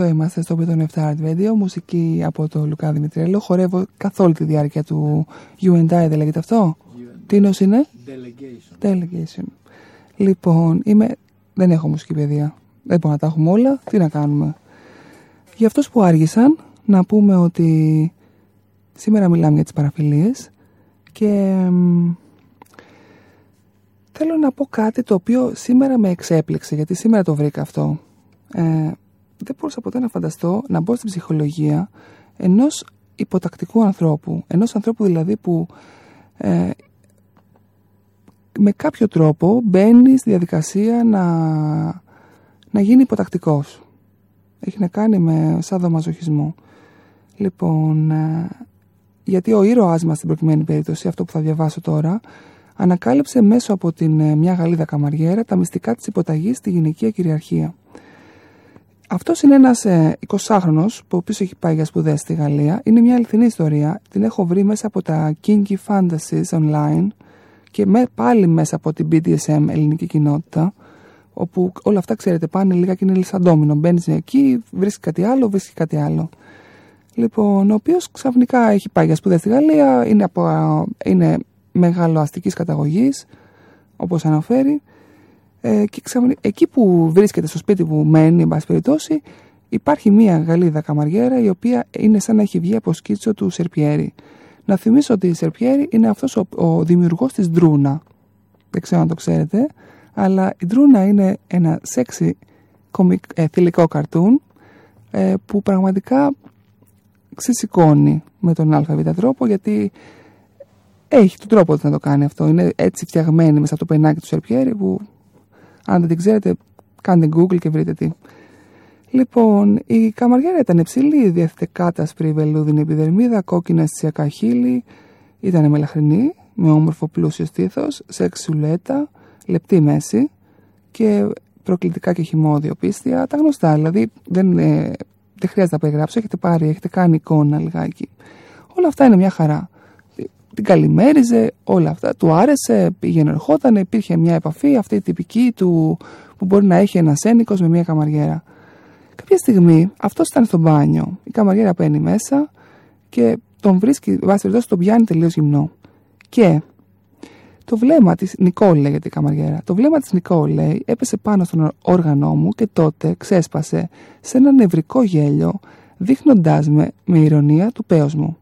Εδώ είμαστε στο Beton 7 Art Radio, μουσική από το Λουκά Δημητρέλο. Χορεύω καθ' όλη τη διάρκεια του You and I, δεν λέγεται αυτό; Τι νος είναι; Delegation. Delegation. Λοιπόν, είμαι... δεν έχω μουσική παιδεία. Δεν μπορούμε να τα έχουμε όλα. Τι να κάνουμε; Για αυτούς που άργησαν, να πούμε ότι σήμερα μιλάμε για τις παραφιλίες και θέλω να πω κάτι το οποίο σήμερα με εξέπληξε, γιατί σήμερα το βρήκα αυτό. Ε, δεν μπορούσα ποτέ να φανταστώ να μπω στην ψυχολογία ενός υποτακτικού ανθρώπου. Ενός ανθρώπου δηλαδή που ε, με κάποιο τρόπο μπαίνει στη διαδικασία να, να γίνει υποτακτικός. Έχει να κάνει με σάδο Λοιπόν, ε, γιατί ο ήρωάς μας στην προκειμένη περίπτωση, αυτό που θα διαβάσω τώρα, ανακάλυψε μέσω από την ε, μια Γαλλίδα καμαριέρα τα μυστικά της υποταγής στη γυναικεία κυριαρχία. Αυτός είναι ένας ε, 20χρονο που ο έχει πάει για σπουδές στη Γαλλία. Είναι μια αληθινή ιστορία. Την έχω βρει μέσα από τα Kinky Fantasies online και με, πάλι μέσα από την BDSM ελληνική κοινότητα. Όπου όλα αυτά ξέρετε πάνε λίγα και είναι σαν ντόμινο. Μπαίνεις εκεί, βρίσκεις κάτι άλλο, βρίσκεις κάτι άλλο. Λοιπόν, ο οποίος ξαφνικά έχει πάει για σπουδές στη Γαλλία, είναι, από, είναι μεγάλο αστικής καταγωγής, όπως αναφέρει. Ε, και ξαφνικά, εκεί που βρίσκεται στο σπίτι που μένει, εν πάση περιπτώσει, υπάρχει μία Γαλλίδα καμαριέρα η οποία είναι σαν να έχει βγει από σκίτσο του Σερπιέρη. Να θυμίσω ότι η Σερπιέρη είναι αυτός ο, ο δημιουργός της Ντρούνα. Δεν ξέρω αν το ξέρετε, αλλά η Ντρούνα είναι ένα σεξι κομικ, ε, θηλυκό καρτούν ε, που πραγματικά ξεσηκώνει με τον ΑΒ τρόπο γιατί έχει τον τρόπο να το κάνει αυτό. Είναι έτσι φτιαγμένη μέσα από το πενάκι του Σερπιέρη που αν δεν την ξέρετε κάντε Google και βρείτε τι. Λοιπόν, η καμαριέρα ήταν υψηλή, διέθετε κάτασπρη βελούδινη επιδερμίδα, κόκκινα αισθησιακά χείλη, ήταν μελαχρινή, με όμορφο πλούσιο στήθος, σεξουλέτα, λεπτή μέση και προκλητικά και χυμώδιο πίστια, τα γνωστά, δηλαδή δεν, ε, δεν χρειάζεται να περιγράψω, έχετε πάρει, έχετε κάνει εικόνα λιγάκι. Όλα αυτά είναι μια χαρά. Την καλημέριζε, όλα αυτά, του άρεσε, πήγαινε, ερχόταν, υπήρχε μια επαφή, αυτή η τυπική του που μπορεί να έχει ένας ένικος με μια καμαριέρα. Κάποια στιγμή αυτός ήταν στο μπάνιο. Η καμαριέρα παίρνει μέσα και τον βρίσκει, βάσει περιπτώσει, τον πιάνει τελείως γυμνό. Και το βλέμμα της, Νικόλ λέγεται η καμαριέρα, το βλέμμα της Νικόλ λέει έπεσε πάνω στον όργανό μου και τότε ξέσπασε σε ένα νευρικό γέλιο, δείχνοντάς με με ηρωνία του πέος μου.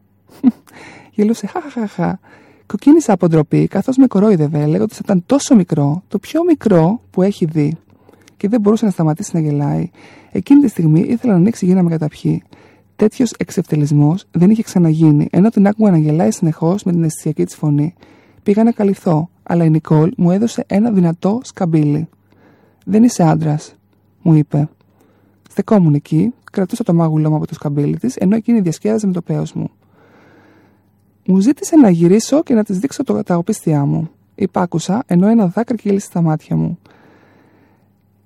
Γελούσε, χαχαχαχα. Κοκκίνησα από ντροπή, καθώς με κορόιδευε, λέγοντας ότι ήταν τόσο μικρό, το πιο μικρό που έχει δει. Και δεν μπορούσε να σταματήσει να γελάει. Εκείνη τη στιγμή ήθελα να ανοίξει για να με καταπιεί. Τέτοιος εξευτελισμός δεν είχε ξαναγίνει, ενώ την άκουγα να γελάει συνεχώς με την αισθησιακή της φωνή. Πήγα να καλυφθώ, αλλά η Νικόλ μου έδωσε ένα δυνατό σκαμπίλι. Δεν είσαι άντρας, μου είπε. Στεκόμουν εκεί, κρατούσα το μάγουλό μου από το σκαμπίλι της, ενώ εκείνη διασκέδαζε με το πέος μου. Μου ζήτησε να γυρίσω και να της δείξω το, τα οπίστια μου. Υπάκουσα, ενώ ένα δάκρυ κύλησε στα μάτια μου.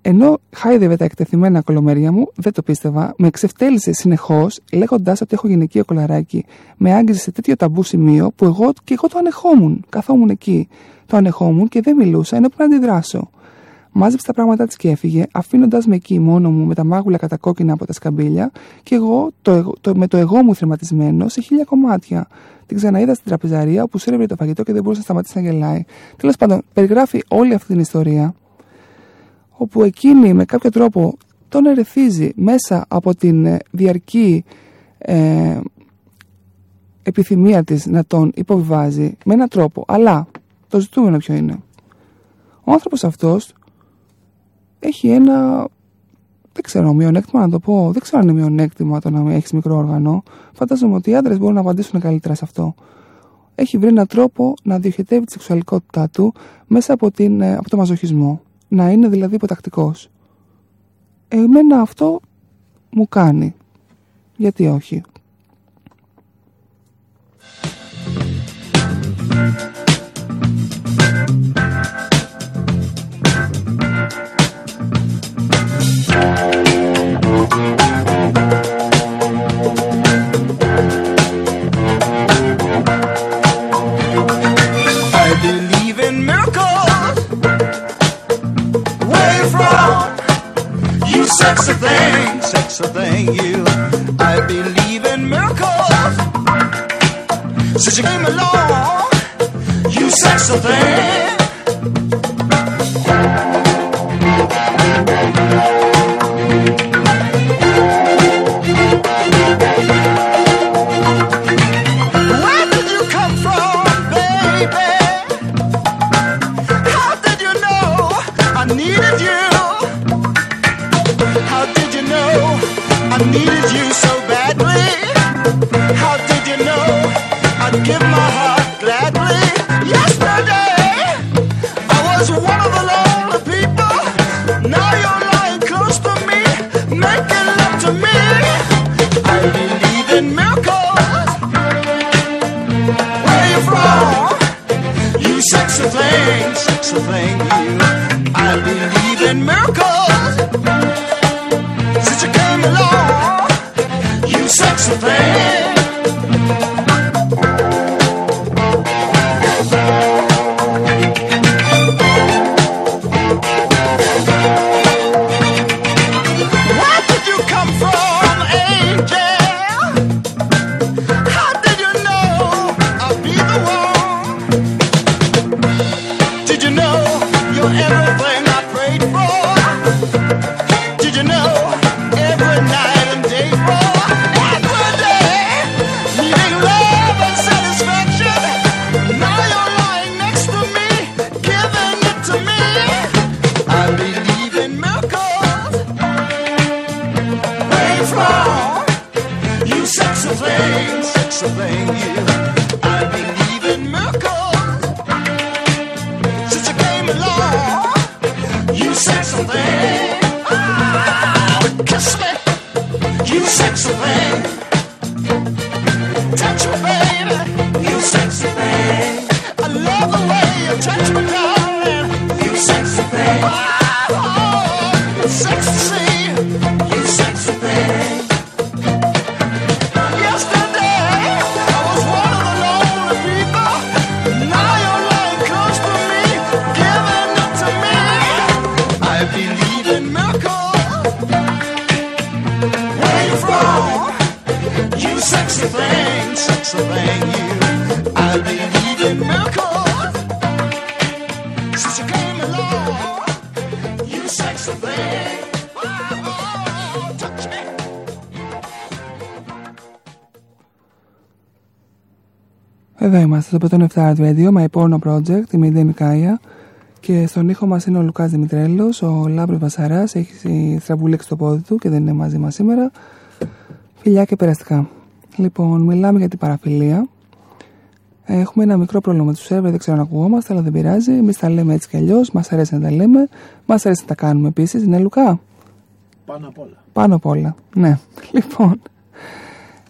Ενώ χάιδευε τα εκτεθειμένα κολομέρια μου, δεν το πίστευα, με εξευτέλισε συνεχώς, λέγοντα ότι έχω γυναικείο κολαράκι. Με άγγιζε σε τέτοιο ταμπού σημείο που εγώ και εγώ το ανεχόμουν. Καθόμουν εκεί. Το ανεχόμουν και δεν μιλούσα, ενώ πρέπει να αντιδράσω. Μάζεψε τα πράγματά της και έφυγε, αφήνοντας με εκεί μόνο μου με τα μάγουλα κατακόκκινα από τα σκαμπίλια και εγώ το, το, με το εγώ μου θρηματισμένο σε χίλια κομμάτια. Την ξαναείδα στην τραπεζαρία όπου σέρευε το φαγητό και δεν μπορούσε να σταματήσει να γελάει. Τέλος πάντων, περιγράφει όλη αυτή την ιστορία όπου εκείνη με κάποιο τρόπο τον ερεθίζει μέσα από την ε, διαρκή ε, επιθυμία της να τον υποβιβάζει με έναν τρόπο. Αλλά το ζητούμενο ποιο είναι; Ο άνθρωπος αυτός έχει ένα. Δεν ξέρω, μειονέκτημα να το πω. Δεν ξέρω αν είναι μειονέκτημα το να έχεις μικρό όργανο. Φαντάζομαι ότι οι άντρες μπορούν να απαντήσουν καλύτερα σε αυτό. Έχει βρει έναν τρόπο να διοχετεύει τη σεξουαλικότητά του μέσα από, την, ε, από το μαζοχισμό. Να είναι δηλαδή υποτακτικός. Εμένα αυτό μου κάνει. Γιατί όχι; sexy thing, sexy thing, you. I believe in miracles. Since you came along, you sexy thing. Sexy thing. 107 Radio, My Porno Project, η Μίδια Μικάια. Και στον ήχο μας είναι ο Λουκάς Δημητρέλος. Ο Λάμπρος Βασαράς έχει στραβουλήξει το πόδι του και δεν είναι μαζί μας σήμερα. Φιλιά και περαστικά. Λοιπόν, μιλάμε για την παραφιλία. Έχουμε ένα μικρό πρόβλημα με του σερβερ, δεν ξέρω αν ακουγόμαστε, αλλά δεν πειράζει. Εμείς τα λέμε έτσι κι αλλιώς. Μας αρέσει να τα λέμε. Μας αρέσει να τα κάνουμε επίσης, είναι Λουκά; Πάνω απ' όλα. Πάνω απ' όλα, ναι. Λοιπόν,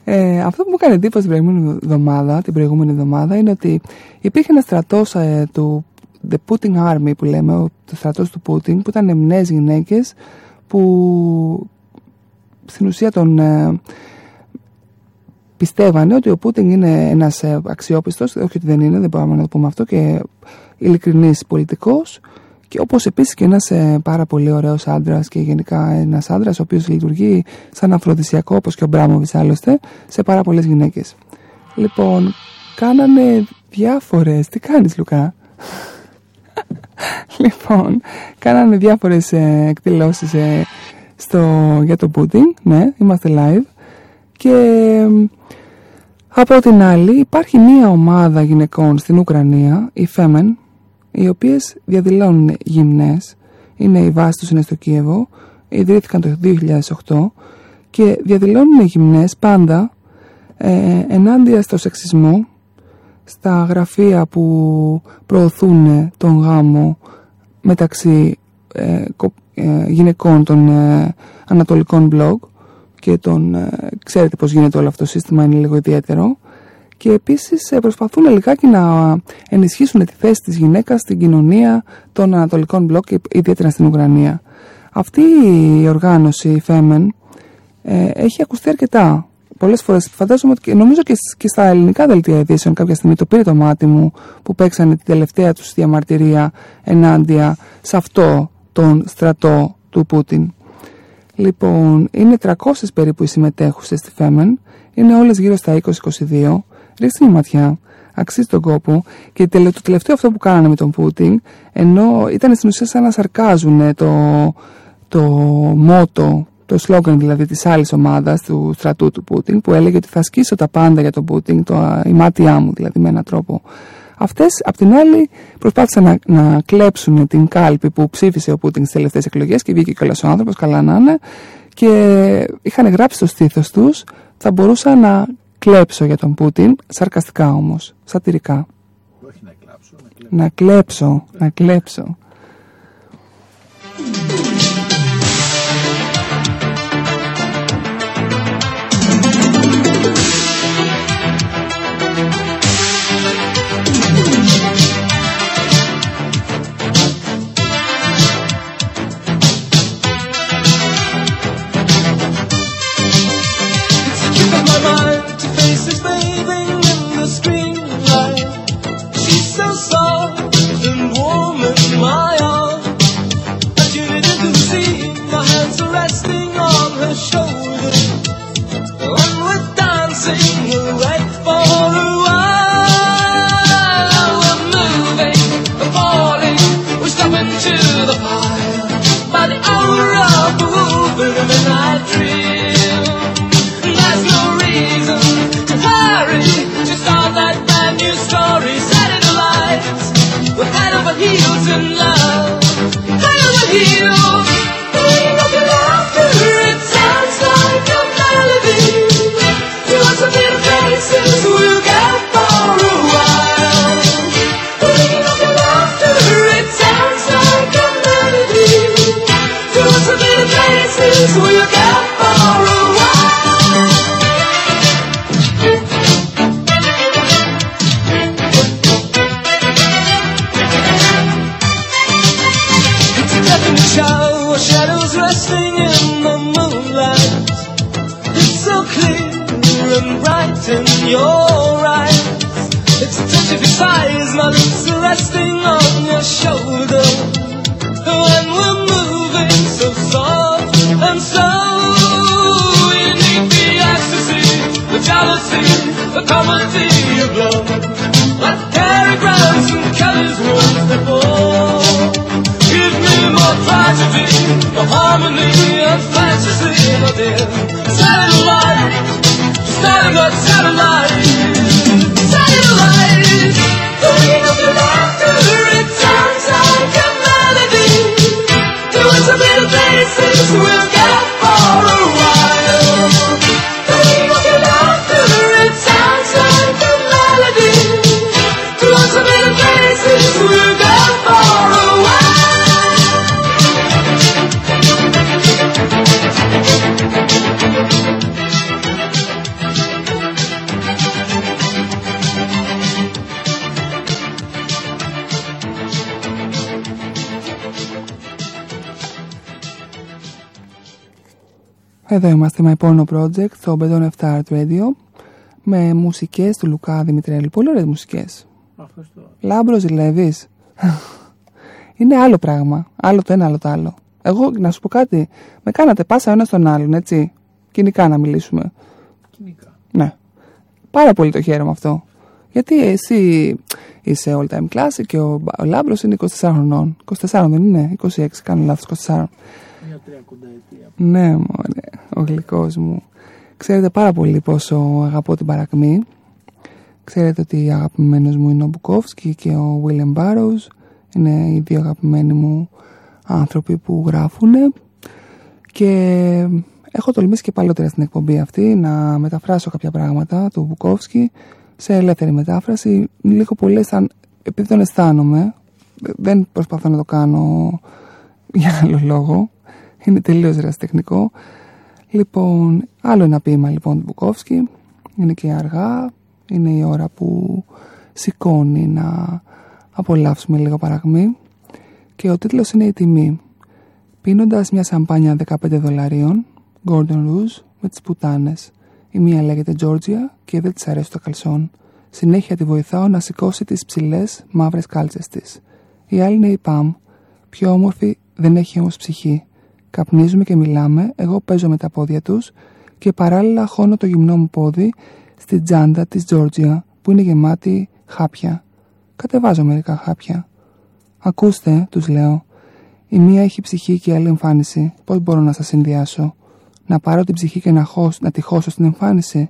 ε, αυτό που μου έκανε εντύπωση την προηγούμενη εβδομάδα, την προηγούμενη εβδομάδα είναι ότι υπήρχε ένα στρατός ε, του The Putin Army που λέμε, ο το στρατός του Πούτιν, που ήταν νέες γυναίκες που στην ουσία τον ε, πιστεύανε ότι ο Πούτιν είναι ένας ε, αξιόπιστος, όχι ότι δεν είναι, δεν μπορούμε να το πούμε αυτό, και ειλικρινής πολιτικός και όπως επίσης και ένας ε, πάρα πολύ ωραίος άντρας και γενικά ένας άντρας ο οποίος λειτουργεί σαν αφροδισιακό όπως και ο Μπράμοβιτς άλλωστε σε πάρα πολλές γυναίκες. Λοιπόν, κάνανε διάφορες... Τι κάνεις Λουκά; λοιπόν, κάνανε διάφορες ε, εκδηλώσεις ε, στο, για το Putin, ναι, είμαστε live και ε, από την άλλη υπάρχει μία ομάδα γυναικών στην Ουκρανία, οι Femen, οι οποίες διαδηλώνουν γυμνές, είναι η βάση τους είναι στο Κίεβο, ιδρύθηκαν το 2008 και διαδηλώνουν γυμνές πάντα ε, ενάντια στο σεξισμό, στα γραφεία που προωθούν τον γάμο μεταξύ ε, κο- ε, γυναικών των ε, ανατολικών blog και των, ε, ξέρετε πως γίνεται όλο αυτό το σύστημα, είναι λίγο ιδιαίτερο και επίσης ε, προσπαθούν λιγάκι να ενισχύσουν τη θέση της γυναίκας στην κοινωνία των ανατολικών μπλοκ και ιδιαίτερα στην Ουκρανία. Αυτή η οργάνωση, η Femen, ε, έχει ακουστεί αρκετά. Πολλές φορές φαντάζομαι ότι και νομίζω και, σ- και στα ελληνικά δελτία ειδήσεων κάποια στιγμή το πήρε το μάτι μου που παίξανε την τελευταία τους διαμαρτυρία ενάντια σε αυτό τον στρατό του Πούτιν. Λοιπόν, είναι 300 περίπου οι συμμετέχουσες στη Femen. Είναι όλες γύρω στα 20-22. Ρίξτε μια ματιά. Αξίζει τον κόπο. Και τελε- το τελευταίο αυτό που κάνανε με τον Πούτιν, ενώ ήταν στην ουσία σαν να σαρκάζουν το, το μότο, το σλόγκαν δηλαδή της άλλης ομάδας του στρατού του Πούτιν, που έλεγε ότι θα σκίσω τα πάντα για τον Πούτιν, το, η μάτια μου δηλαδή με έναν τρόπο. Αυτές, απ' την άλλη, προσπάθησαν να, να κλέψουν την κάλπη που ψήφισε ο Πούτιν στις τελευταίες εκλογές και βγήκε κιόλας ο άνθρωπος, καλά να είναι, και είχαν γράψει στο στήθος τους, θα μπορούσα να κλέψω για τον Πούτιν, σαρκαστικά όμως, σατυρικά. Όχι να κλάψω, να κλέψω. Να κλέψω, να κλέψω. To the fire By the hour of the woven in the night dream. Porno Project στο Beton7 Art Radio με μουσικές του Λουκά Δημητρέλη. Πολύ ωραίες μουσικές. Ευχαριστώ. Λάμπρο ζηλεύεις. Είναι άλλο πράγμα. Άλλο το ένα, άλλο το άλλο. Εγώ, να σου πω κάτι, με κάνατε πάσα ένας στον άλλον, έτσι. Κυνικά να μιλήσουμε. Κυνικά. Ναι. Πάρα πολύ το χαίρομαι αυτό. Γιατί εσύ είσαι all time classic και ο, ο Λάμπρος είναι 24 χρονών. 24 δεν είναι, 26, κάνω λάθος, 24. Μια τρία κονταετία. Ναι, μωρέ, ο γλυκός μου. Ξέρετε πάρα πολύ πόσο αγαπώ την παρακμή. Ξέρετε ότι αγαπημένος μου είναι ο Μπουκόφσκι και ο William Barrows. Είναι οι δύο αγαπημένοι μου άνθρωποι που γράφουν. Και έχω τολμήσει και παλιότερα στην εκπομπή αυτή να μεταφράσω κάποια πράγματα του Μπουκόφσκι σε ελεύθερη μετάφραση. Λίγο πολύ αισθαν... επειδή τον αισθάνομαι, δεν προσπαθώ να το κάνω για άλλο λόγο. Είναι τελείως ερασιτεχνικό. Λοιπόν, άλλο ένα ποίημα λοιπόν του Μπουκόφσκι. Είναι και αργά. Είναι η ώρα που σηκώνει να απολαύσουμε λίγο παραγμή. Και ο τίτλος είναι «Η τιμή». Πίνοντας μια σαμπάνια 15 δολαρίων, Gordon Rouge, με τις πουτάνες. Η μία λέγεται Georgia και δεν της αρέσει το καλσόν. Συνέχεια τη βοηθάω να σηκώσει τις ψηλές μαύρες κάλτσες της. Η άλλη είναι η Παμ. Πιο όμορφη δεν έχει όμως ψυχή. Καπνίζουμε και μιλάμε, εγώ παίζω με τα πόδια τους και παράλληλα χώνω το γυμνό μου πόδι στη τζάντα της Τζόρτζια που είναι γεμάτη χάπια. Κατεβάζω μερικά χάπια. Ακούστε, τους λέω. Η μία έχει ψυχή και η άλλη εμφάνιση. Πώς μπορώ να σας συνδυάσω; Να πάρω την ψυχή και να, χώσ, να τη χώσω στην εμφάνιση;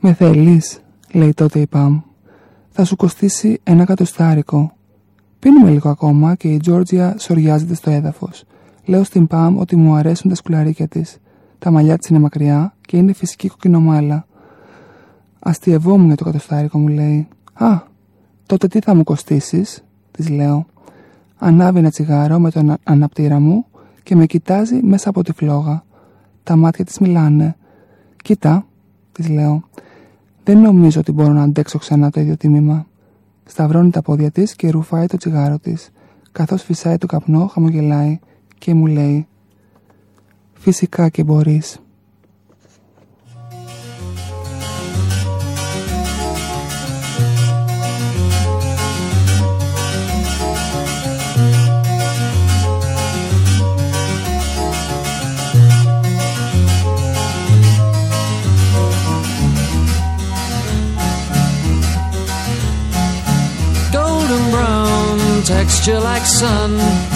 Με θέλεις, λέει τότε η Παμ. Θα σου κοστίσει ένα κατοστάρικο. Πίνουμε λίγο ακόμα και η Τζόρτζια σοριάζεται στο έδαφος. Λέω στην Παμ ότι μου αρέσουν τα σκουλαρίκια της. Τα μαλλιά της είναι μακριά και είναι φυσική κοκκινομάλα. Αστειευόμουν για το κατοστάρικο μου λέει. Α, τότε τι θα μου κοστίσεις, της λέω. Ανάβει ένα τσιγάρο με τον αναπτήρα μου και με κοιτάζει μέσα από τη φλόγα. Τα μάτια της μιλάνε. Κοίτα, της λέω. Δεν νομίζω ότι μπορώ να αντέξω ξανά το ίδιο τίμημα. Σταυρώνει τα πόδια της και ρουφάει το τσιγάρο της. Καθώς φυσάει το καπνό, χαμογελάει και μου λέει «Φυσικά και μπορείς». golden brown texture like sun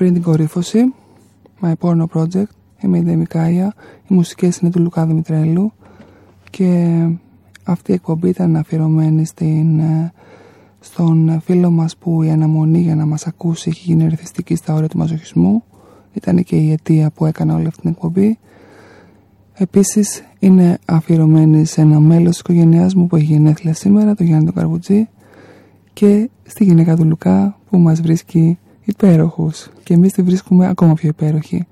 πριν την κορύφωση, My Porno Project, είμαι η Δεμικάια, οι μουσικές είναι του Λουκά Δημητρέλου και αυτή η εκπομπή ήταν αφιερωμένη στην, ε, στον φίλο μας που η αναμονή για να μας ακούσει έχει γίνει ρυθιστική στα όρια του μαζοχισμού. Ήταν και η αιτία που έκανα όλη αυτή την εκπομπή. Επίσης είναι αφιερωμένη σε ένα μέλος της οικογένειάς μου που έχει γενέθλια σήμερα, τον Γιάννη τον Καρβουτζή και στη γυναίκα του Λουκά που μας βρίσκει υπέροχους και εμείς τη βρίσκουμε ακόμα πιο υπέροχη.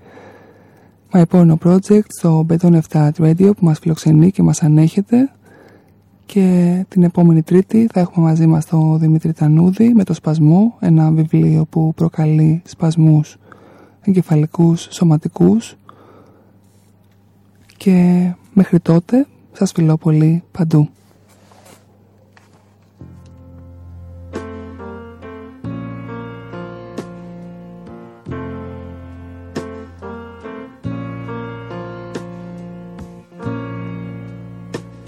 My Porno Project στο Beton 7 Radio που μας φιλοξενεί και μας ανέχεται και την επόμενη τρίτη θα έχουμε μαζί μας τον Δημήτρη Τανούδη με το Σπασμό, ένα βιβλίο που προκαλεί σπασμούς εγκεφαλικούς, σωματικούς και μέχρι τότε σας φιλώ πολύ παντού.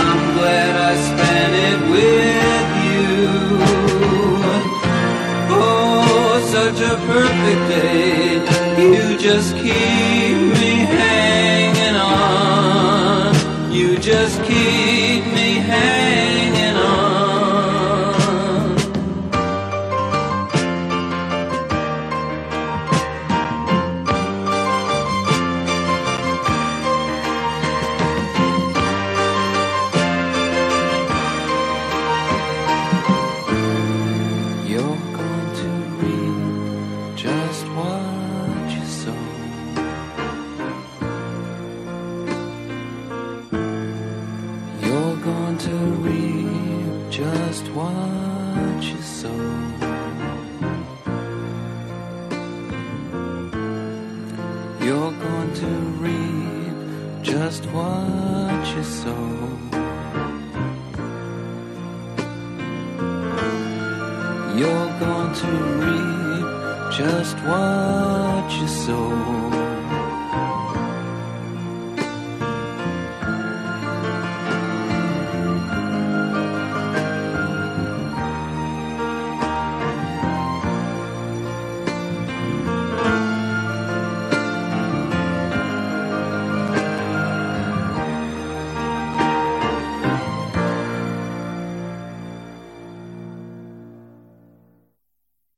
I'm glad I spent it with you. Oh, such a perfect day. You just keep